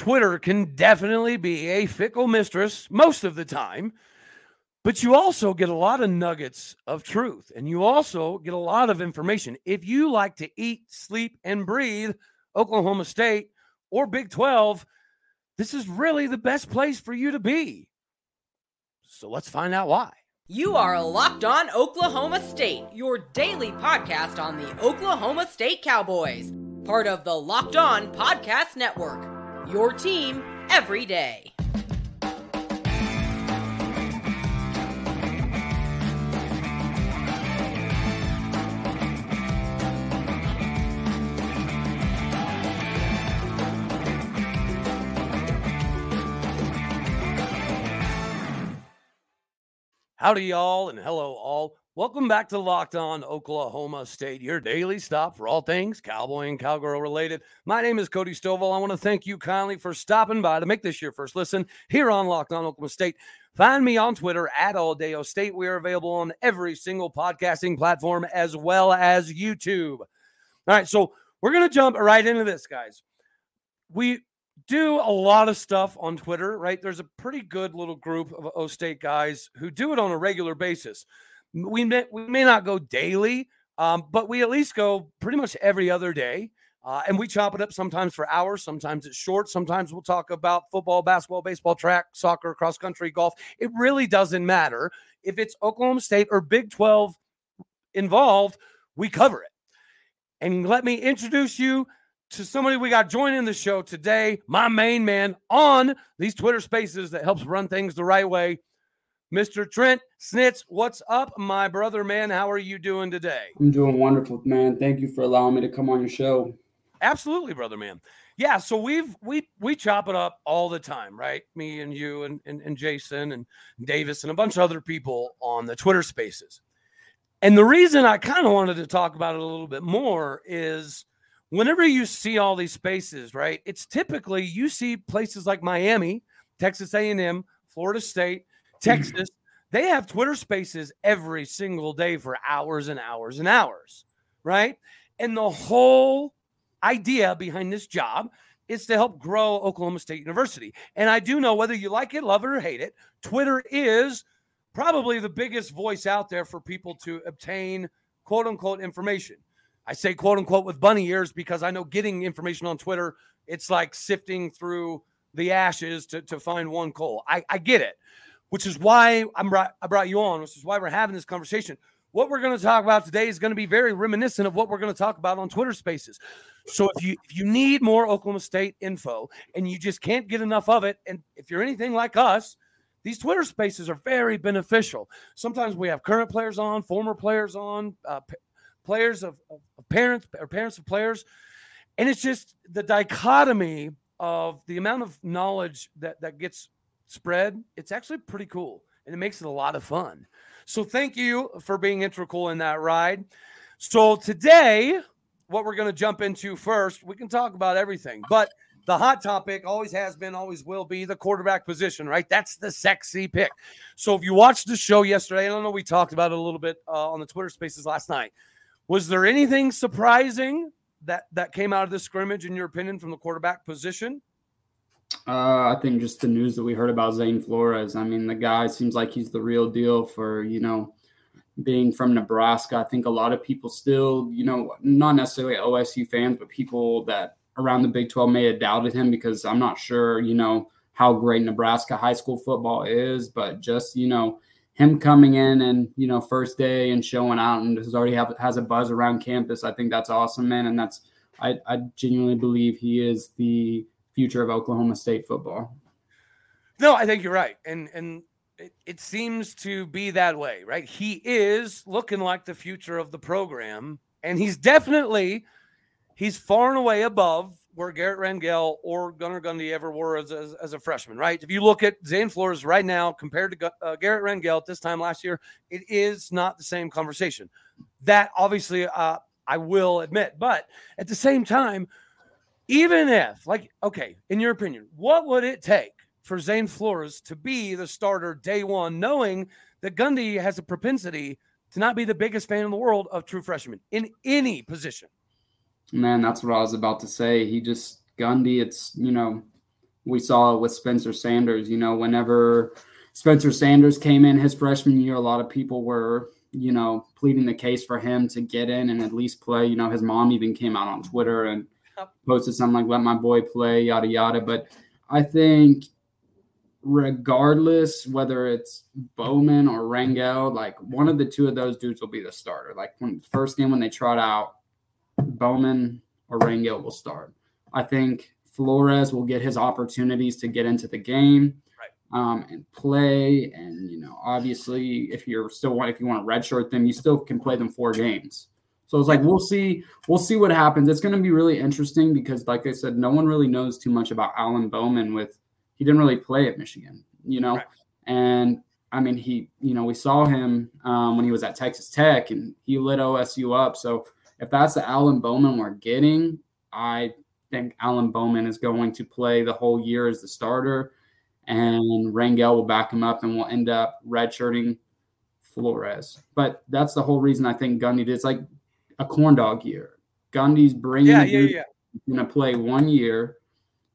Twitter can definitely be a fickle mistress most of the time, but you also get a lot of nuggets of truth and you also get a lot of information. If you like to eat, sleep, and breathe Oklahoma State or Big 12, this is really the best place for you to be. So let's find out why. You are Locked On Oklahoma State, your daily podcast on the Oklahoma State Cowboys, part of the Locked On Podcast Network. Your team every day. Howdy, y'all, and hello, all. Welcome back to Locked On Oklahoma State, your daily stop for all things cowboy and cowgirl related. My name is Cody Stovall. I want to thank you kindly for stopping by to make this your first listen here on Locked On Oklahoma State. Find me on Twitter at Alldeo State. We are available on every single podcasting platform as well as YouTube. All right, so we're going to jump right into this, guys. We do a lot of stuff on Twitter, right? There's a pretty good little group of O State guys who do it on a regular basis. We may, we may not go daily, um, but we at least go pretty much every other day. Uh, and we chop it up sometimes for hours, sometimes it's short, sometimes we'll talk about football, basketball, baseball, track, soccer, cross country, golf. It really doesn't matter. If it's Oklahoma State or Big 12 involved, we cover it. And let me introduce you to somebody we got joining the show today, my main man on these Twitter spaces that helps run things the right way. Mr. Trent Snitz, what's up, my brother, man? How are you doing today? I'm doing wonderful, man. Thank you for allowing me to come on your show. Absolutely, brother, man. Yeah, so we've we we chop it up all the time, right? Me and you and, and, and Jason and Davis and a bunch of other people on the Twitter spaces. And the reason I kind of wanted to talk about it a little bit more is whenever you see all these spaces, right? It's typically you see places like Miami, Texas A&M, Florida State, Texas. They have Twitter spaces every single day for hours and hours and hours, right? And the whole idea behind this job is to help grow Oklahoma State University. And I do know whether you like it, love it, or hate it, Twitter is probably the biggest voice out there for people to obtain quote unquote information. I say quote unquote with bunny ears because I know getting information on Twitter, it's like sifting through the ashes to, to find one coal. I, I get it, which is why I'm I brought you on, which is why we're having this conversation. What we're going to talk about today is going to be very reminiscent of what we're going to talk about on Twitter Spaces. So if you if you need more Oklahoma State info and you just can't get enough of it, and if you're anything like us, these Twitter Spaces are very beneficial. Sometimes we have current players on, former players on, uh, players of, of, parents or parents of players. And it's just the dichotomy of the amount of knowledge that, that gets spread. It's actually pretty cool and it makes it a lot of fun. So thank you for being integral in that ride. So today, what we're going to jump into first, we can talk about everything, but the hot topic always has been, always will be the quarterback position, right? That's the sexy pick. So if you watched the show yesterday, I don't know, we talked about it a little bit uh, on the Twitter spaces last night. Was there anything surprising that that came out of this scrimmage, in your opinion, from the quarterback position? Uh, I think just the news that we heard about Zane Flores. I mean, the guy seems like he's the real deal for you know being from Nebraska. I think a lot of people still, you know, not necessarily OSU fans, but people that around the Big 12 may have doubted him because I'm not sure, you know, how great Nebraska high school football is, but just, you know, him coming in and you know first day and showing out and has already have has a buzz around campus. I think that's awesome, man, and that's I, I genuinely believe he is the future of Oklahoma State football. No, I think you're right, and and it, it seems to be that way, right? He is looking like the future of the program, and he's definitely he's far and away above where Garrett Rangel or Gunnar Gundy ever were as, as, as, a freshman, right? If you look at Zane Flores right now compared to uh, Garrett Rangel at this time last year, it is not the same conversation. That obviously uh, I will admit, but at the same time, even if, like, okay, in your opinion, what would it take for Zane Flores to be the starter day one, knowing that Gundy has a propensity to not be the biggest fan in the world of true freshmen in any position? Man, that's what I was about to say. He just Gundy. It's you know, we saw it with Spencer Sanders. You know, whenever Spencer Sanders came in his freshman year, a lot of people were, you know, pleading the case for him to get in and at least play. You know, his mom even came out on Twitter and posted something like, let my boy play, yada, yada. But I think regardless whether it's Bowman or Rangel, like one of the two of those dudes will be the starter. Like when first game when they trot out, Bowman or Rangel will start. I think Flores will get his opportunities to get into the game um, and play. And you know, obviously, if you're still want if you want to redshirt them, you still can play them four games. So it's like we'll see, we'll see what happens. It's going to be really interesting because, like I said, no one really knows too much about Alan Bowman. With he didn't really play at Michigan, you know, right. and I mean he, you know, we saw him um, when he was at Texas Tech and he lit OSU up. So if that's the Alan Bowman we're getting, I think Alan Bowman is going to play the whole year as the starter and Rangel will back him up, and we'll end up redshirting Flores. But that's the whole reason I think Gundy did. It's like a corn dog year. Gundy's bringing yeah, yeah, yeah. going to play one year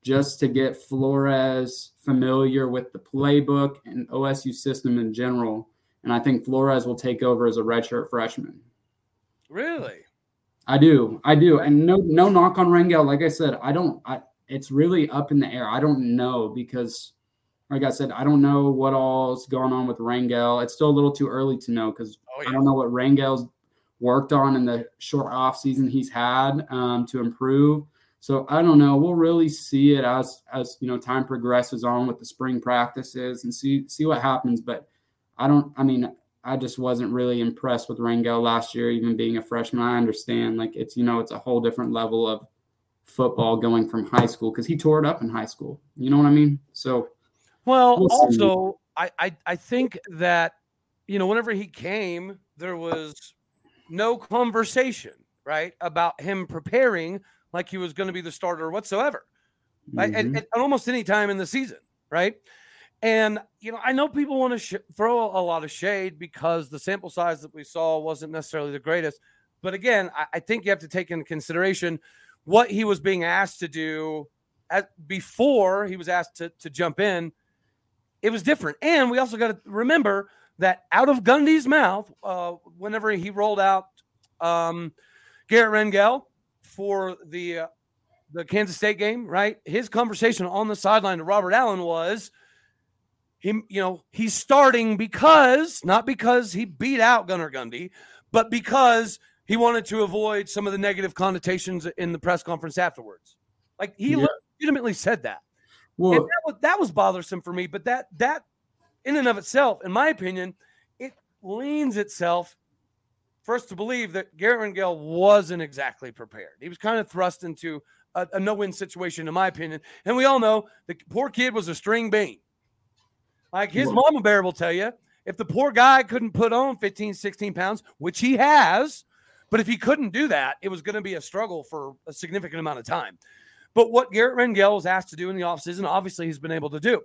just to get Flores familiar with the playbook and OSU system in general. And I think Flores will take over as a redshirt freshman. Really? I do. I do. And no no knock on Rangel. Like I said, I don't I it's really up in the air. I don't know because like I said, I don't know what all's going on with Rangel. It's still a little too early to know because oh, yeah. I don't know what Rangel's worked on in the short off season he's had um, to improve. So I don't know. We'll really see it as as you know time progresses on with the spring practices and see see what happens. But I don't. I mean, I just wasn't really impressed with Rangel last year, even being a freshman. I understand like it's you know it's a whole different level of football going from high school because he tore it up in high school. You know what I mean? So well, we'll also, I, I I think that you know whenever he came, there was no conversation, right, about him preparing like he was going to be the starter whatsoever, right? Mm-hmm. At, at, almost any time in the season, right? And you know, I know people want to sh- throw a lot of shade because the sample size that we saw wasn't necessarily the greatest. But again, I, I think you have to take into consideration what he was being asked to do at, before he was asked to, to jump in it was different. And we also got to remember that out of Gundy's mouth, uh, whenever he rolled out um, Garrett Rangel for the uh, the Kansas State game, right? His conversation on the sideline to Robert Allen was him, you know, he's starting because not because he beat out Gunnar Gundy, but because he wanted to avoid some of the negative connotations in the press conference afterwards. Like he yeah. legitimately said that. Well, that was, that was bothersome for me, but that that in and of itself, in my opinion, it leans itself for us to believe that Garrett Rangel wasn't exactly prepared. He was kind of thrust into a, a no-win situation, in my opinion. And we all know the poor kid was a string bean. Like his mama bear will tell you, if the poor guy couldn't put on 15, 16 pounds, which he has, but if he couldn't do that, it was going to be a struggle for a significant amount of time. But what Garrett Rangel was asked to do in the offseason, obviously he's been able to do.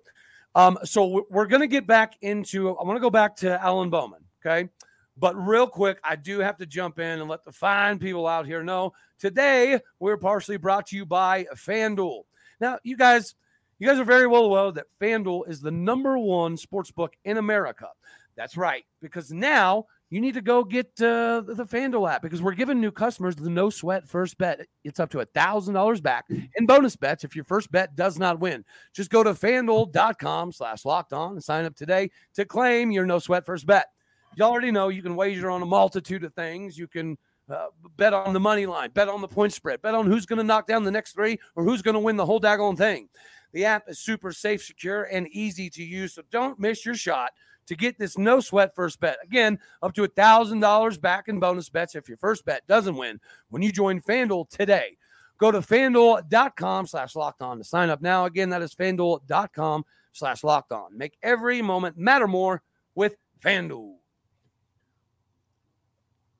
Um, so we're going to get back into, I want to go back to Alan Bowman. Okay. But real quick, I do have to jump in and let the fine people out here know today we're partially brought to you by FanDuel. Now, you guys, you guys are very well aware that FanDuel is the number one sports book in America. That's right, because now you need to go get uh, the FanDuel app because we're giving new customers the no sweat first bet. It's up to a thousand dollars back in bonus bets if your first bet does not win. Just go to fanduel.com slash locked on and sign up today to claim your no sweat first bet. You already know you can wager on a multitude of things. You can uh, bet on the money line, bet on the point spread, bet on who's going to knock down the next three or who's going to win the whole daggone thing. The app is super safe, secure, and easy to use, so don't miss your shot to get this no sweat first bet. Again, up to a $1,000 back in bonus bets if your first bet doesn't win when you join FanDuel today. Go to fanduel.com slash locked on to sign up now. Again, that is fanduel.com slash locked on. Make every moment matter more with FanDuel.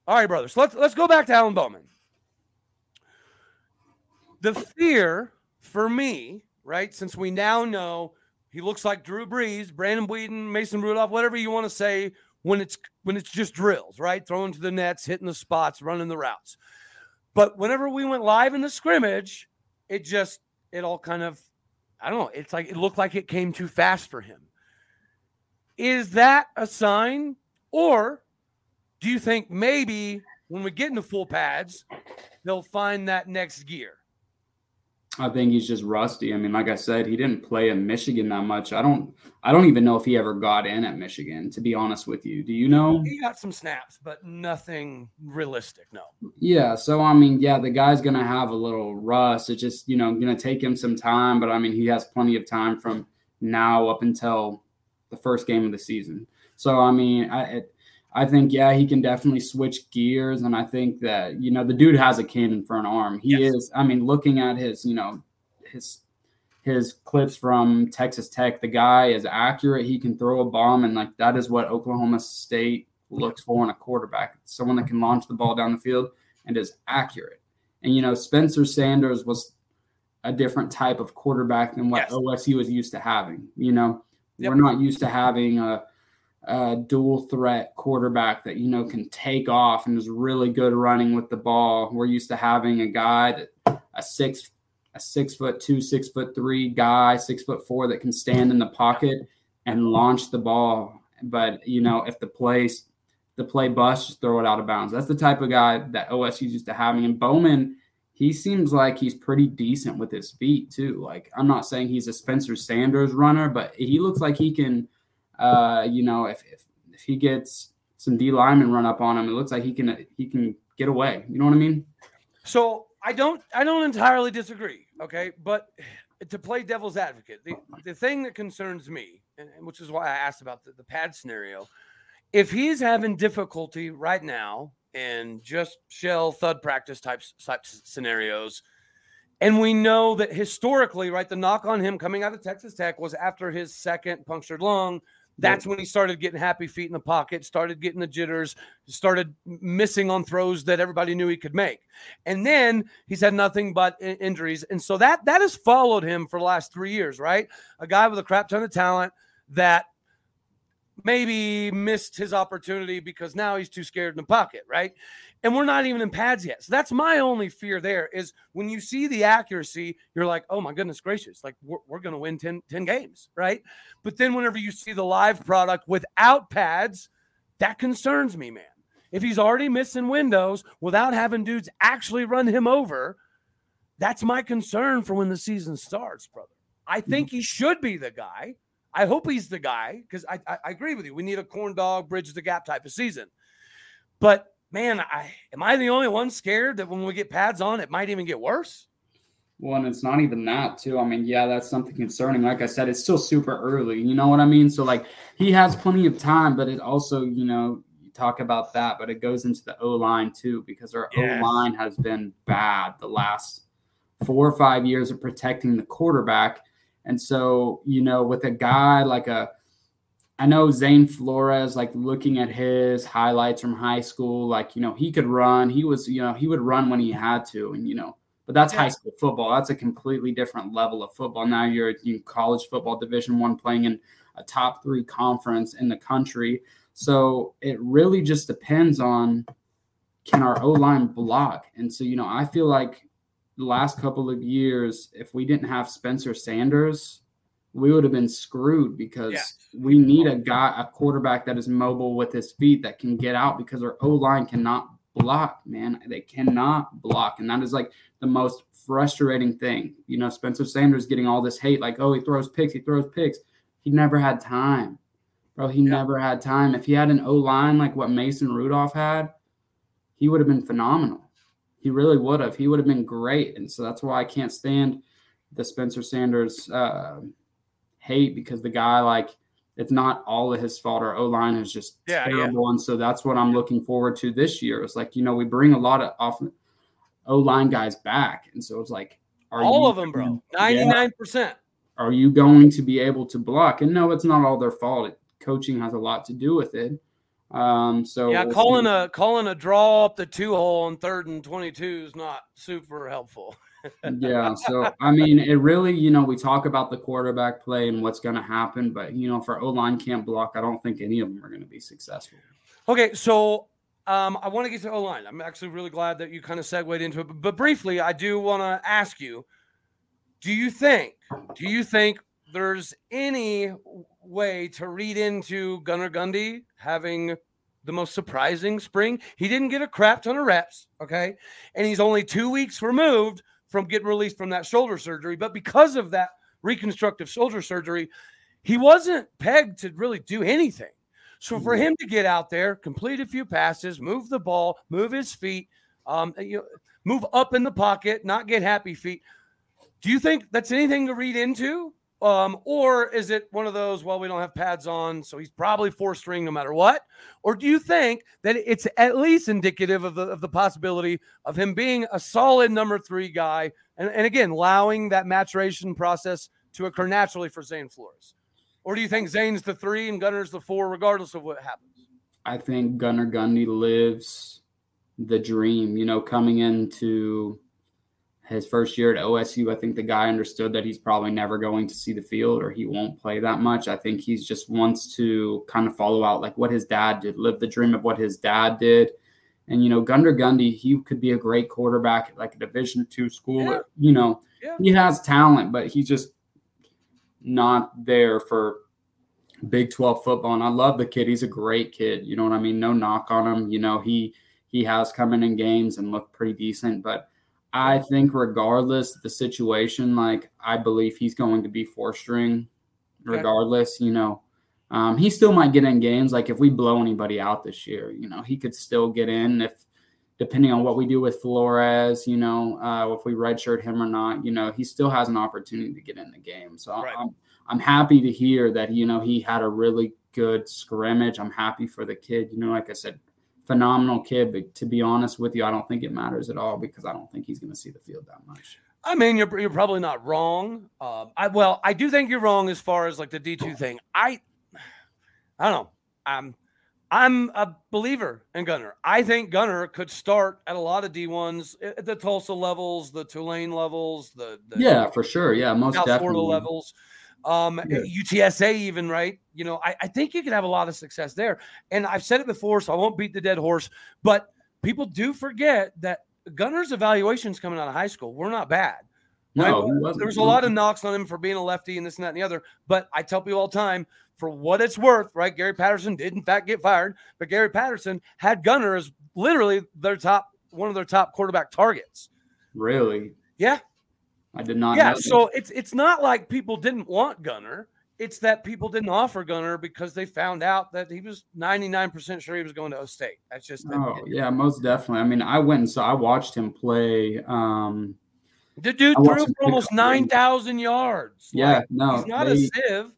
All right, brothers, let's let's go back to Alan Bowman. The fear for me, right, since we now know he looks like Drew Brees, Brandon Weeden, Mason Rudolph, whatever you want to say when it's when it's just drills, right? Throwing to the nets, hitting the spots, running the routes. But whenever we went live in the scrimmage, it just it all kind of I don't know. It's like it looked like it came too fast for him. Is that a sign, or do you think maybe when we get into full pads, they'll find that next gear? I think he's just rusty. I mean, like I said, he didn't play in Michigan that much. I don't I don't even know if he ever got in at Michigan, to be honest with you. Do you know? He got some snaps, but nothing realistic, no. Yeah, so I mean, yeah, the guy's gonna have a little rust. It's just, you know, gonna take him some time, but I mean he has plenty of time from now up until the first game of the season. So I mean, I it, I think yeah, he can definitely switch gears, and I think that you know the dude has a cannon for an arm. He yes. is. I mean, looking at his you know his his clips from Texas Tech, the guy is accurate. He can throw a bomb, and like that is what Oklahoma State looks for in a quarterback: someone that can launch the ball down the field and is accurate. And you know, Spencer Sanders was a different type of quarterback than what yes. OSU was used to having. You know, yep. we're not used to having a uh, dual threat quarterback that you know can take off and is really good running with the ball. We're used to having a guy that a six a six foot two, six foot three guy, six foot four that can stand in the pocket and launch the ball. But you know, if the play the play busts, just throw it out of bounds. That's the type of guy that OSU's used to having. And Bowman, he seems like he's pretty decent with his feet too. Like I'm not saying he's a Spencer Sanders runner, but he looks like he can uh, you know, if, if if he gets some D linemen run up on him, it looks like he can he can get away. You know what I mean? So I don't I don't entirely disagree. Okay, but to play devil's advocate, the, the thing that concerns me, and, which is why I asked about the, the pad scenario, if he's having difficulty right now in just shell thud practice types type scenarios, and we know that historically, right, the knock on him coming out of Texas Tech was after his second punctured lung that's when he started getting happy feet in the pocket, started getting the jitters, started missing on throws that everybody knew he could make. And then he's had nothing but injuries. And so that that has followed him for the last 3 years, right? A guy with a crap ton of talent that maybe missed his opportunity because now he's too scared in the pocket, right? And we're not even in pads yet. So that's my only fear there is when you see the accuracy, you're like, oh my goodness gracious, like we're, we're going to win 10, 10 games, right? But then whenever you see the live product without pads, that concerns me, man. If he's already missing windows without having dudes actually run him over, that's my concern for when the season starts, brother. I think mm-hmm. he should be the guy. I hope he's the guy because I, I, I, agree with you. We need a corn dog, bridge the gap type of season. But man, I am I the only one scared that when we get pads on, it might even get worse? Well, and it's not even that too. I mean, yeah, that's something concerning. Like I said, it's still super early. You know what I mean? So like he has plenty of time, but it also, you know, you talk about that, but it goes into the O line too because our yes. O line has been bad the last four or five years of protecting the quarterback. And so, you know, with a guy like a, I know Zane Flores, like looking at his highlights from high school, like, you know, he could run. He was, you know, he would run when he had to. And, you know, but that's yeah. high school football. That's a completely different level of football. Now you're in college football division one playing in a top three conference in the country. So it really just depends on can our O line block? And so, you know, I feel like the last couple of years, if we didn't have Spencer Sanders, we would have been screwed because we need a guy, a quarterback that is mobile with his feet that can get out because our O line cannot block, man. They cannot block. And that is like the most frustrating thing. You know, Spencer Sanders getting all this hate, like, oh, he throws picks, he throws picks. He never had time. Bro, he yeah. never had time. If he had an O line like what Mason Rudolph had, he would have been phenomenal. He really would have. He would have been great. And so that's why I can't stand the Spencer Sanders uh, hate because the guy, like, it's not all of his fault. Our O line is just yeah, terrible. Yeah. And so that's what I'm looking forward to this year. It's like, you know, we bring a lot of off O line guys back. And so it's like, all of them, bro. 99%. Yeah, are you going to be able to block? And no, it's not all their fault. coaching has a lot to do with it. Um, so yeah, calling a calling a draw up the two hole on third and twenty two is not super helpful. yeah, so I mean, it really, you know, we talk about the quarterback play and what's going to happen, but you know, if our O line can't block, I don't think any of them are going to be successful. Okay, so um, I want to get to O line. I'm actually really glad that you kind of segued into it, but, but briefly, I do want to ask you Do you think? Do you think there's any way to read into Gunnar Gundy having the most surprising spring? He didn't get a crap ton of reps, okay, and he's only two weeks removed from getting released from that shoulder surgery. But because of that reconstructive shoulder surgery, he wasn't pegged to really do anything. So for him to get out there, complete a few passes, move the ball, move his feet, um, you know, move up in the pocket, not get happy feet. Do you think that's anything to read into? Um, or is it one of those, well, we don't have pads on, so he's probably four string no matter what? Or do you think that it's at least indicative of the, of the possibility of him being a solid number three guy? And, and again, allowing that maturation process to occur naturally for Zane Flores? Or do you think Zane's the three and Gunnar's the four, regardless of what happens? I think Gunnar Gundy lives the dream. You know, coming into his first year at OSU, I think the guy understood that he's probably never going to see the field or he won't play that much. I think he's just wants to kind of follow out like what his dad did, live the dream of what his dad did. And you know, Gunnar Gundy, he could be a great quarterback at like a Division two school. Yeah. You know, Yeah. he has talent, but he's just not there for Big 12 football. And I love the kid. He's a great kid. You know what I mean? No knock on him. You know, he he has come in in games and looked pretty decent. But I think regardless the situation, like I believe he's going to be four string Okay. regardless, you know. Um, he still might get in games. Like if we blow anybody out this year, you know, he could still get in if depending on what we do with Flores, you know, uh, if we redshirt him or not, you know, he still has an opportunity to get in the game. So Right. I'm I'm happy to hear that you know he had a really good scrimmage. I'm happy for the kid. You know, like I said, phenomenal kid. But to be honest with you, I don't think it matters at all because I don't think he's going to see the field that much. I mean, you're you're probably not wrong. Um, I well, I do think you're wrong as far as like the D two thing. I, I don't know. I'm I'm a believer in Gunnar. I think Gunnar could start at a lot of D ones, at the Tulsa levels, the Tulane levels, the, the Yeah, for sure. Yeah, most South definitely. Florida levels, um, Yeah. UTSA even right. You know, I, I think you can have a lot of success there. And I've said it before, so I won't beat the dead horse. But people do forget that Gunnar's evaluations coming out of high school were not bad. No, Right? There was a lot of knocks on him for being a lefty and this and that and the other. But I tell people all the time, for what it's worth, right? Gary Patterson did in fact get fired, but Gary Patterson had Gunnar as literally their top one of their top quarterback targets. really. Yeah. I did not. yeah. So it's it's not like people didn't want Gunnar. It's that people didn't offer Gunnar because they found out that he was 99% sure he was going to O State. That's just Oh yeah, most definitely. I mean, I went and saw. I watched him play. Um, the dude threw for almost pick up games. 9,000 yards. yeah, Like, no, he's not they, a sieve.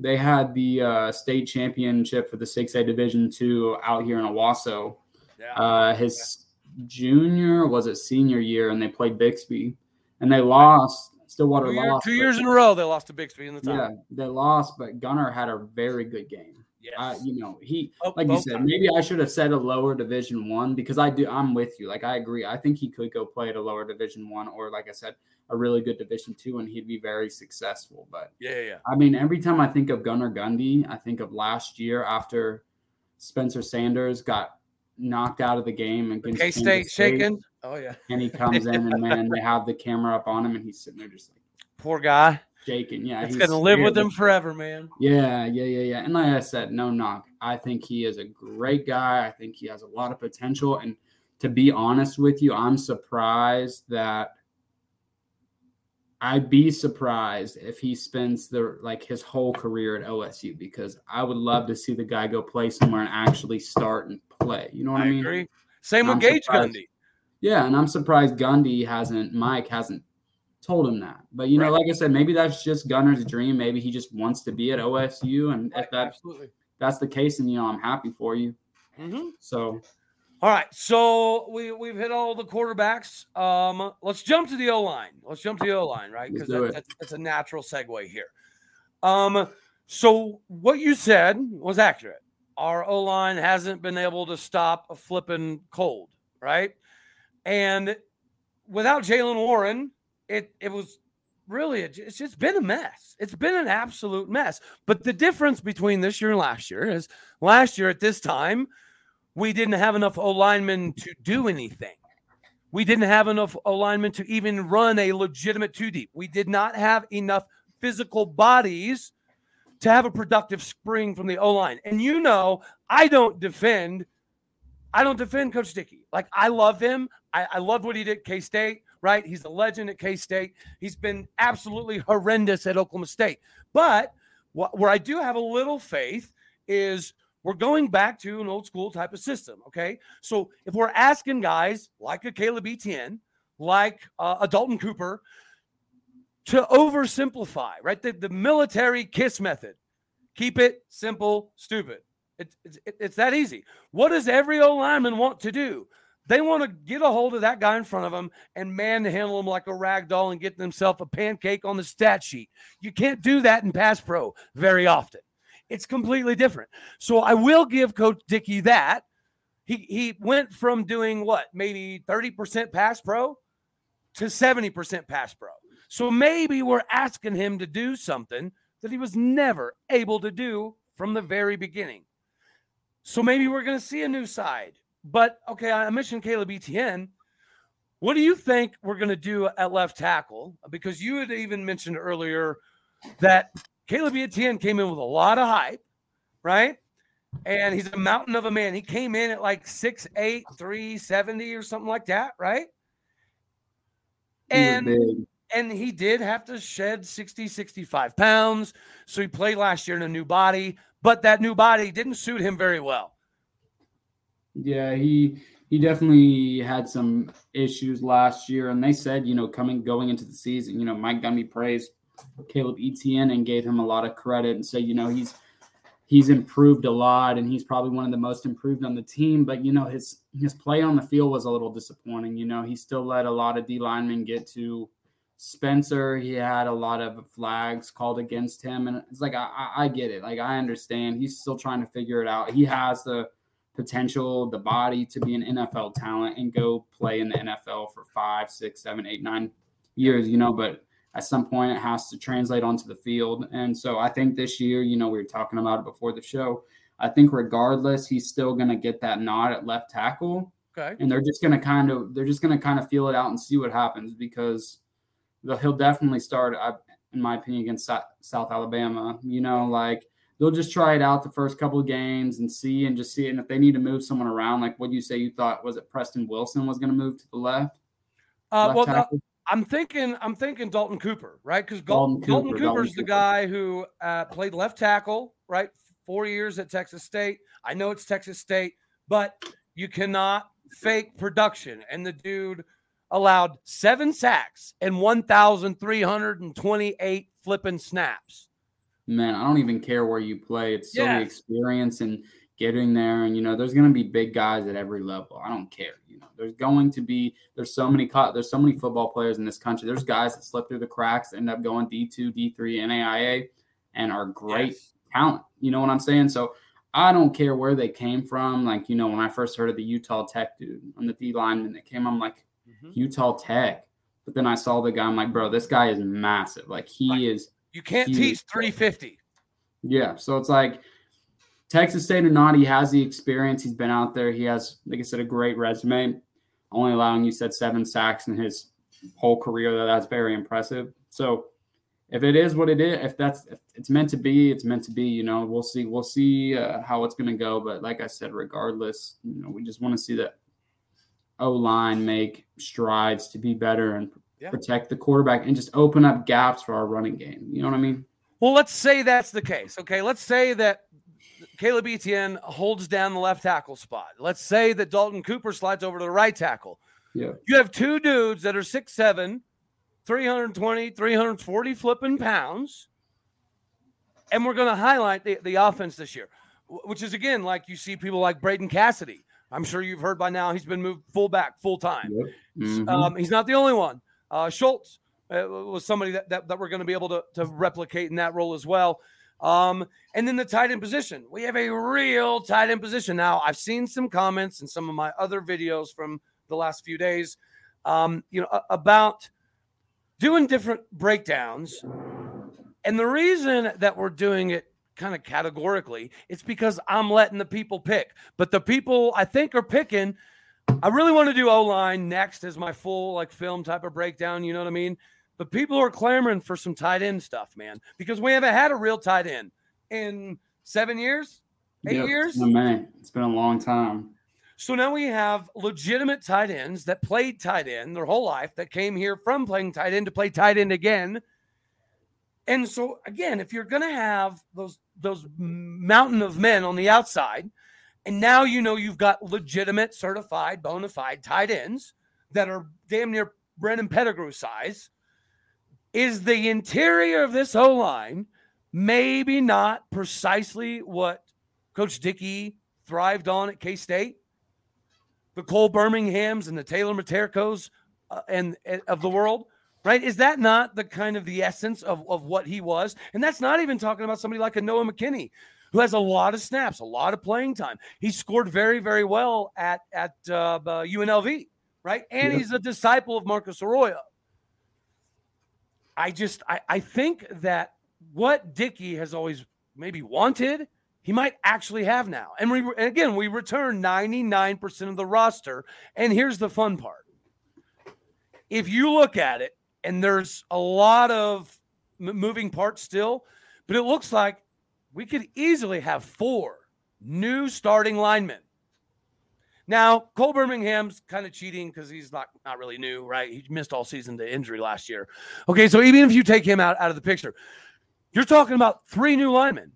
they had the uh, state championship for the six A Division two out here in Owasso. Yeah. Uh, his junior was it senior year, and they played Bixby, and they lost. Stillwater two, year- lost. two years in a row, they lost to Bixby in the time. Yeah, they lost, but Gunnar had a very good game. Yes. Uh, you know, he Oh, like you said, times. maybe I should have said a lower division one because I do. I'm with you. Like I agree. I think he could go play at a lower division one, or like I said, a really good division two, and he'd be very successful. But yeah, yeah, yeah. I mean, every time I think of Gunnar Gundy, I think of last year after Spencer Sanders got knocked out of the game and K State shaking. Oh, yeah. and he comes in and man, they have the camera up on him, and he's sitting there just like Poor guy. shaking. Yeah, It's to live with him forever, man. Yeah, yeah, yeah, yeah. And like I said, no knock. I think he is a great guy. I think he has a lot of potential. And to be honest with you, I'm surprised that I'd be surprised if he spends the like his whole career at OSU because I would love to see the guy go play somewhere and actually start and play. You know what I, I mean? agree. Same with I'm Gage surprised. Gundy. Yeah, and I'm surprised Gundy hasn't, Mike hasn't told him that. But you know, Right. like I said, maybe that's just Gunnar's dream. Maybe he just wants to be at OSU, and if that Absolutely. that's the case, and you know I'm happy for you. hmm So All right, so we we've hit all the quarterbacks. Um, let's jump to the O line. Let's jump to the O line, right? Because that, that's, that's a natural segue here. Um, so what you said was accurate. Our O line hasn't been able to stop a flipping cold, right? And without Jalen Warren, it it was really a, it's just been a mess. It's been an absolute mess. But the difference between this year and last year is last year at this time we didn't have enough O linemen to do anything. we didn't have enough alignment to even run a legitimate two deep. We did not have enough physical bodies to have a productive spring from the O line. And you know, I don't defend, I don't defend Coach Dickey. Like I love him. I, I love what he did at K State, right? He's a legend at K State. He's been absolutely horrendous at Oklahoma State. But wh- where I do have a little faith is we're going back to an old school type of system. Okay. So if we're asking guys like a Caleb Etienne, like uh, a Dalton Cooper, to oversimplify, right? The, the military kiss method. Keep it simple, stupid. It's, it's, it's that easy. What does every old lineman want to do? They want to get a hold of that guy in front of them and manhandle him like a rag doll and get themselves a pancake on the stat sheet. You can't do that in pass pro very often. It's completely different. So I will give Coach Dickey that. He he went from doing what, maybe 30% pass pro to 70% pass pro. So maybe we're asking him to do something that he was never able to do from the very beginning. So maybe we're going to see a new side. But okay, I mentioned Caleb Etienne. What do you think we're going to do at left tackle? Because you had even mentioned earlier that Caleb Etienne came in with a lot of hype, right? And he's a mountain of a man. He came in at like 6'8, 370 or something like that, right? And and he did have to shed 60, 65 pounds. So he played last year in a new body, but that new body didn't suit him very well. Yeah, he he definitely had some issues last year, and they said, you know, coming going into the season, you know, Mike Gundy praised Caleb Etienne and gave him a lot of credit and said, you know, he's he's improved a lot and he's probably one of the most improved on the team. But you know, his his play on the field was a little disappointing. You know, he still let a lot of D linemen get to Spencer. He had a lot of flags called against him, and it's like I, I get it. Like I understand. He's still trying to figure it out. He has the potential, the body to be an NFL talent and go play in the NFL for five, six, seven, eight, nine years. You know, but at some point it has to translate onto the field. And so I think this year, you know, we were talking about it before the show. I think regardless, he's still going to get that nod at left tackle. Okay. And they're just going to kind of they're just going to kind of feel it out and see what happens because he'll definitely start, in my opinion, against South Alabama. You know, like they'll just try it out the first couple of games and see and just see it. And if they need to move someone around, like what do you say, you thought was it Preston Wilson was going to move to the left? Uh, left well, I'm thinking I'm thinking Dalton Cooper, right? Because Dalton, Dalton, Cooper, Cooper's Dalton the guy who uh, played left tackle, right? Four years at Texas State. I know it's Texas State, but you cannot fake production. And the dude allowed seven sacks and 1,328 flipping snaps. Man, I don't even care where you play. It's so yes. the experience and getting there. And, you know, there's going to be big guys at every level. I don't care. You know, there's going to be, there's so many, there's so many football players in this country. There's guys that slip through the cracks, end up going D2, D3, NAIA, and are great yes. talent. You know what I'm saying? So I don't care where they came from. Like, you know, when I first heard of the Utah Tech dude on the D line lineman that came, I'm like, mm-hmm. Utah Tech. But then I saw the guy, I'm like, bro, this guy is massive. Like, he is. You can't teach 350. Yeah. So it's like, Texas State or not, he has the experience. He's been out there. He has, like I said, a great resume. Only allowing you said seven sacks in his whole career. That's very impressive. So if it is what it is, if that's if it's meant to be, it's meant to be. You know, we'll see. We'll see uh, how it's going to go. But like I said, regardless, you know, we just want to see that O line make strides to be better and yeah. protect the quarterback and just open up gaps for our running game. You know what I mean? Well, let's say that's the case. Okay, let's say that Caleb Etienne holds down the left tackle spot. Let's say that Dalton Cooper slides over to the right tackle. Yeah. You have two dudes that are 6'7, 320, 340 flipping pounds. And we're going to highlight the, the offense this year, which is again like you see people like Braden Cassidy. I'm sure you've heard by now he's been moved fullback full time. Yep. Mm-hmm. Um, he's not the only one. Uh, Schultz uh, was somebody that, that, that we're going to be able to, to replicate in that role as well. Um, and then the tight end position. We have a real tight end position. Now, I've seen some comments in some of my other videos from the last few days, um, you know, about doing different breakdowns. And the reason that we're doing it kind of categorically, it's because I'm letting the people pick. But the people I think are picking I really want to do O line next as my full like film type of breakdown. You know what I mean? But people are clamoring for some tight end stuff, man, because we haven't had a real tight end in seven years, eight Yep, years. man, it's been a long time. So now we have legitimate tight ends that played tight end their whole life that came here from playing tight end to play tight end again. And so again, if you're going to have those those mountain of men on the outside, and now you know you've got legitimate, certified, bona fide tight ends that are damn near Brennan Pettigrew size, is the interior of this O line maybe not precisely what Coach Dickey thrived on at K State? The Cole Birminghams and the Taylor Miterkos uh, and, and of the world, right? Is that not the kind of the essence of, of what he was? And that's not even talking about somebody like a Noah McKinney, who has a lot of snaps, a lot of playing time. He scored very, very well at at uh, uh, UNLV, right? And Yeah. he's a disciple of Marcus Arroyo. I just I, I think that what Dickey has always maybe wanted, he might actually have now. And we and again we return 99% of the roster. And here's the fun part. If you look at it, and there's a lot of moving parts still, but it looks like we could easily have four new starting linemen. Now, Cole Birmingham's kind of cheating because he's not not really new, right? He missed all season to injury last year. Okay, so even if you take him out, out of the picture, you're talking about three new linemen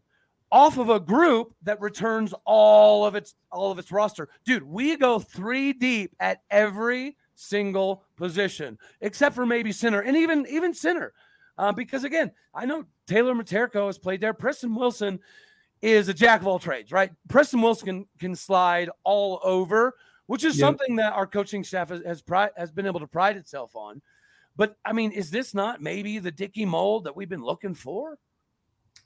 off of a group that returns all of its all of its roster. Dude, we go three deep at every single position, except for maybe center and even even center. Uh, because again, I know Taylor Miterko has played there. Preston Wilson is a jack of all trades, right? Preston Wilson can, can slide all over, which is Yeah. something that our coaching staff has has, pri- has been able to pride itself on. But I mean, is this not maybe the Dickey mold that we've been looking for?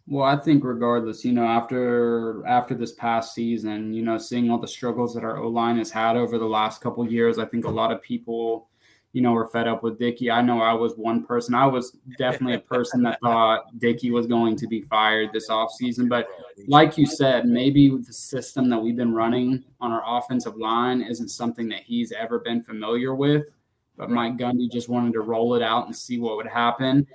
Well, I think regardless, you know, after after this past season, you know, seeing all the struggles that our O line has had over the last couple years, I think a lot of people, you know, were fed up with Dickey. I know I was one person. I was definitely a person that thought Dickey was going to be fired this offseason. But like you said, maybe the system that we've been running on our offensive line isn't something that he's ever been familiar with. But Mike Gundy just wanted to roll it out and see what would happen.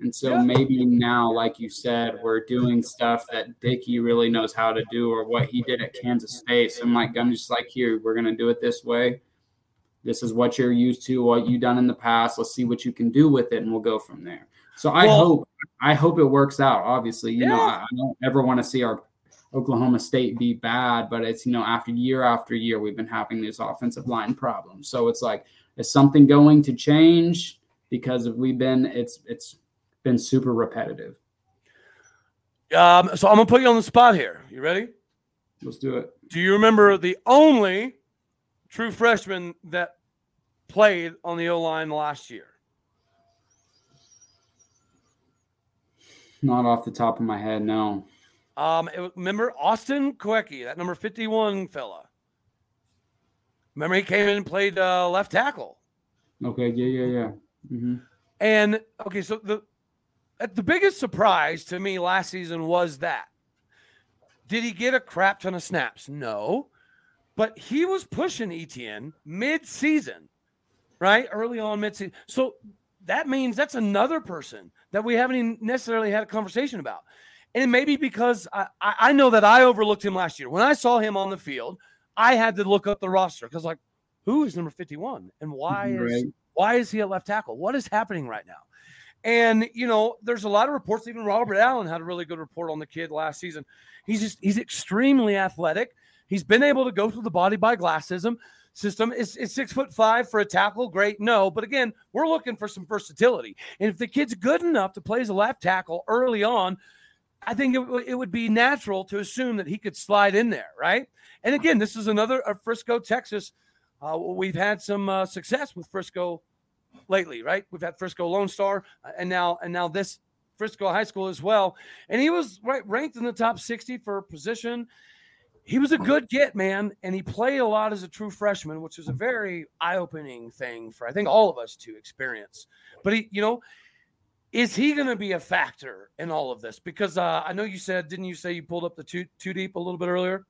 And so Yeah. maybe now, like you said, we're doing stuff that Dickey really knows how to do, or what he did at Kansas State. So Mike Gundy's just like, here, we're gonna do it this way. This is what you're used to, what you've done in the past. Let's see what you can do with it, and we'll go from there. So I Well- hope, I hope it works out. Obviously, you know, I, I don't ever want to see our Oklahoma State be bad, but it's you know after year after year we've been having these offensive line problems. So it's like, is something going to change? Because we've been, it's it's been super repetitive. Um, so I'm gonna put you on the spot here. You ready? Let's do it. Do you remember the only true freshman that played on the O line last year? Not off the top of my head, no. Um, it remember Austin Kawecki, that number 51 fella. Remember he came in and played uh, left tackle. Okay, yeah, yeah, yeah. hmm And okay, so the the biggest surprise to me last season was that. Did he get a crap ton of snaps? No. But he was pushing Etienne mid-season, right? Early on mid-season. So that means that's another person that we haven't even necessarily had a conversation about. And it may be because I, I know that I overlooked him last year. When I saw him on the field, I had to look up the roster because like, who is number 51? And why mm-hmm, is why is he at left tackle? What is happening right now? And you know, there's a lot of reports. Even Robert Allen had a really good report on the kid last season. He's just he's extremely athletic. He's been able to go through the body by glassism system. Is, is six foot five for a tackle? Great, no. But again, we're looking for some versatility. And if the kid's good enough to play as a left tackle early on, I think it, it would be natural to assume that he could slide in there, right? And again, this is another uh, Frisco, Texas. Uh, we've had some uh, success with Frisco lately, right? We've had Frisco Lone Star, uh, and now and now this Frisco High School as well. And he was right ranked in the top 60 for position. He was a good get, man, and he played a lot as a true freshman, which was a very eye-opening thing for I think all of us to experience. But he, you know, is he going to be a factor in all of this? Because uh, I know you said, didn't you say you pulled up the two two deep a little bit earlier?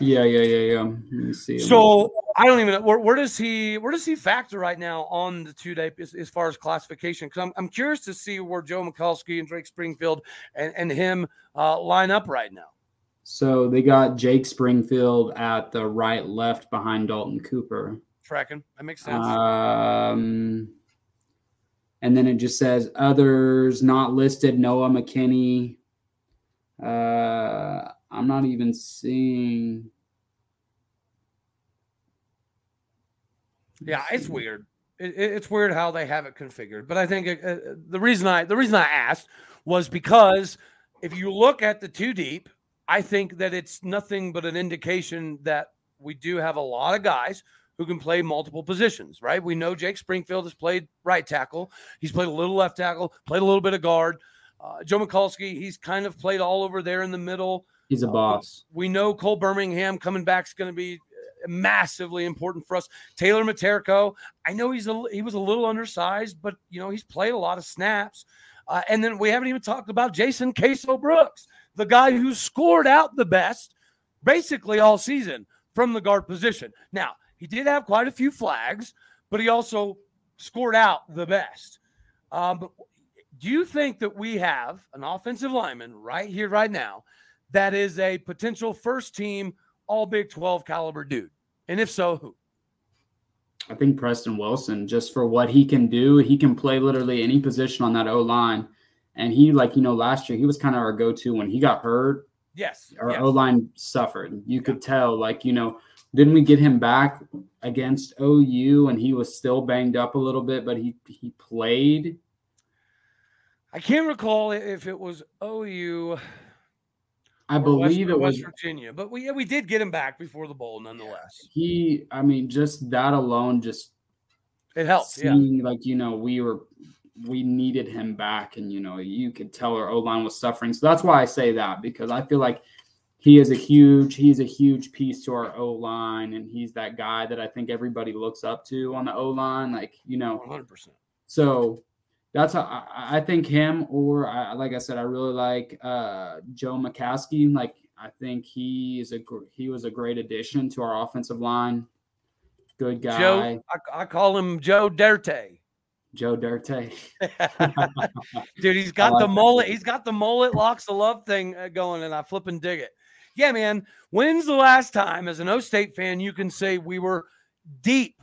Yeah, yeah, yeah, yeah. Let me see. So I don't even know where, where does he where does he factor right now on the two day as, as far as classification? Because I'm, I'm curious to see where Joe Michalski and Drake Springfield and, and him uh, line up right now. So they got Jake Springfield at the right left behind Dalton Cooper. Tracking. That makes sense. Um, and then it just says others not listed Noah McKinney. Uh, I'm not even seeing. Yeah, it's weird. It, it, it's weird how they have it configured. But I think uh, uh, the reason I the reason I asked was because if you look at the two deep, I think that it's nothing but an indication that we do have a lot of guys who can play multiple positions, right? We know Jake Springfield has played right tackle. He's played a little left tackle, played a little bit of guard. Uh, Joe Michalski, he's kind of played all over there in the middle. He's a boss. Uh, we know Cole Birmingham coming back is going to be massively important for us. Taylor Miterko, I know he's a he was a little undersized, but you know he's played a lot of snaps. Uh, and then we haven't even talked about Jason Queso Brooks, the guy who scored out the best basically all season from the guard position. Now he did have quite a few flags, but he also scored out the best. Um, do you think that we have an offensive lineman right here, right now, that is a potential first team All Big 12 caliber dude? And if so, who? I think Preston Wilson, just for what he can do, he can play literally any position on that O line. And he, like, you know, last year he was kind of our go to when he got hurt. Yes. Our yes. O line suffered. You could tell, like, you know, didn't we get him back against OU and he was still banged up a little bit, but he he played. I can't recall if it was OU I believe West, it was West Virginia, but we yeah, we did get him back before the bowl, nonetheless. He, I mean, just that alone, just it helped. Yeah, like you know we were we needed him back, and you know you could tell our O line was suffering. So that's why I say that because I feel like he is a huge he's a huge piece to our O line, and he's that guy that I think everybody looks up to on the O line. Like you know, one hundred percent. So that's how I, I think him or I, like I said, I really like uh, Joe Michalski. Like I think he is a he was a great addition to our offensive line. Good guy. Joe, I, I call him Joe Dirte. Joe Dirte. Dude, he's got like the that. mullet. He's got the mullet locks of love thing uh, going, and I flip and dig it. Yeah, man. When's the last time, as an O State fan, you can say we were deep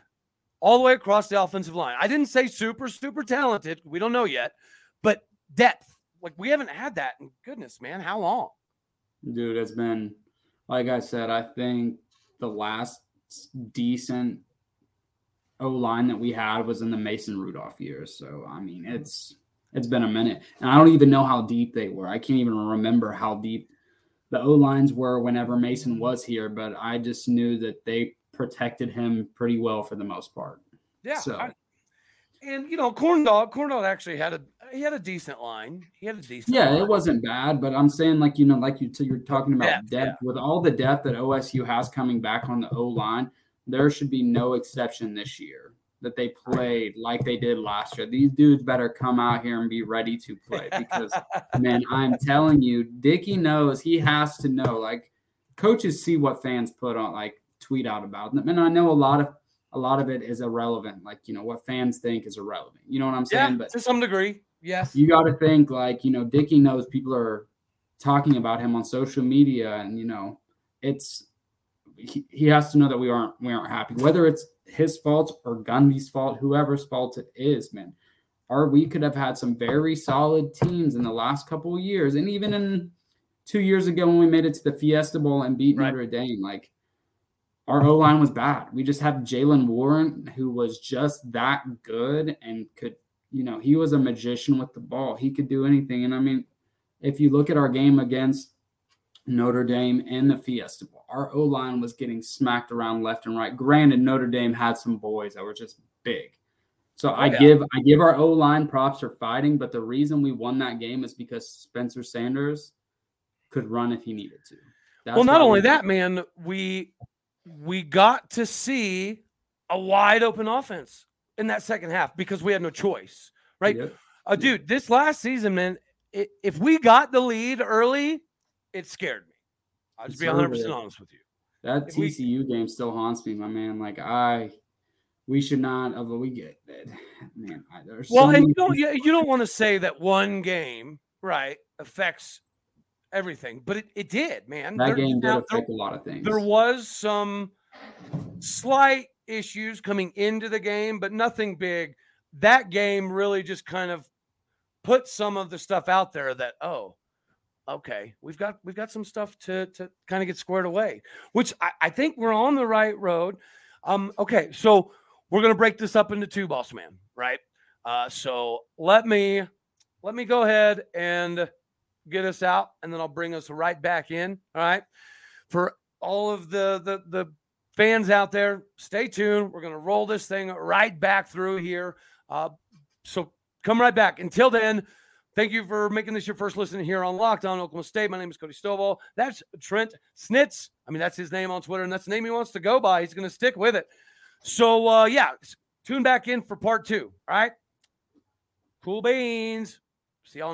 all the way across the offensive line? I didn't say super, super talented. We don't know yet, but depth. Like we haven't had that in goodness, man. How long? Dude, it's been like I said, I think the last decent O line that we had was in the Mason Rudolph years. So I mean it's it's been a minute. And I don't even know how deep they were. I can't even remember how deep the O lines were whenever Mason was here, but I just knew that they protected him pretty well for the most part. Yeah. So- I- and you know, corn dog, corn dog actually had a he had a decent line. He had a decent. Yeah, line. it wasn't bad, but I'm saying like you know, like you you're talking about Depth, depth with all the depth that OSU has coming back on the O line, there should be no exception this year that they played like they did last year. These dudes better come out here and be ready to play because man, I'm telling you, Dickey knows he has to know. Like coaches see what fans put on like tweet out about them. And I know a lot of a lot of it is irrelevant. Like, you know, what fans think is irrelevant. You know what I'm yeah, saying? But to some degree, yes. you got to think like you know Dickey knows people are talking about him on social media, and you know it's he, he has to know that we aren't we aren't happy, whether it's his fault or Gundy's fault, whoever's fault it is, man. Or we could have had some very solid teams in the last couple of years, and even in two years ago when we made it to the Fiesta Bowl and beat Right. Notre Dame, like our O line was bad. We just had Jaylen Warren, who was just that good and could you know, he was a magician with the ball. He could do anything. And I mean, if you look at our game against Notre Dame and the Fiesta Bowl, our O line was getting smacked around left and right. Granted, Notre Dame had some boys that were just big. So oh, I yeah. give I give our O line props for fighting, but the reason we won that game is because Spencer Sanders could run if he needed to. That's well, not only that, man, we we got to see a wide open offense in that second half because we had no choice, right? Yep. Uh, dude, this last season, man, i if we got the lead early, it scared me. I'll just be 100 percent honest with you. That If we- TCU game still haunts me, my man. Like I, we should not have. We get that, man. I, there's so Well, and many you don't you, you don't want to say that one game right affects everything, but it, it did, man. that There- game did now, there- a lot of things. there was some slight issues coming into the game, but nothing big. That game really just kind of put some of the stuff out there that oh, okay, we've got we've got some stuff to to kind of get squared away, which I, I think we're on the right road. Um, okay, so we're gonna break this up into two, boss man, right? Uh, so let me let me go ahead and get us out, and then I'll bring us right back in. All right, for all of the the the fans out there, stay tuned. We're gonna roll this thing right back through here. Uh, so come right back. Until then, thank you for making this your first listen here on Lockdown Oklahoma State. My name is Cody Stovall. That's Trent Snitz. I mean, that's his name on Twitter, and that's the name he wants to go by. He's gonna stick with it. So uh, yeah, tune back in for part two. All right. Cool beans. See y'all.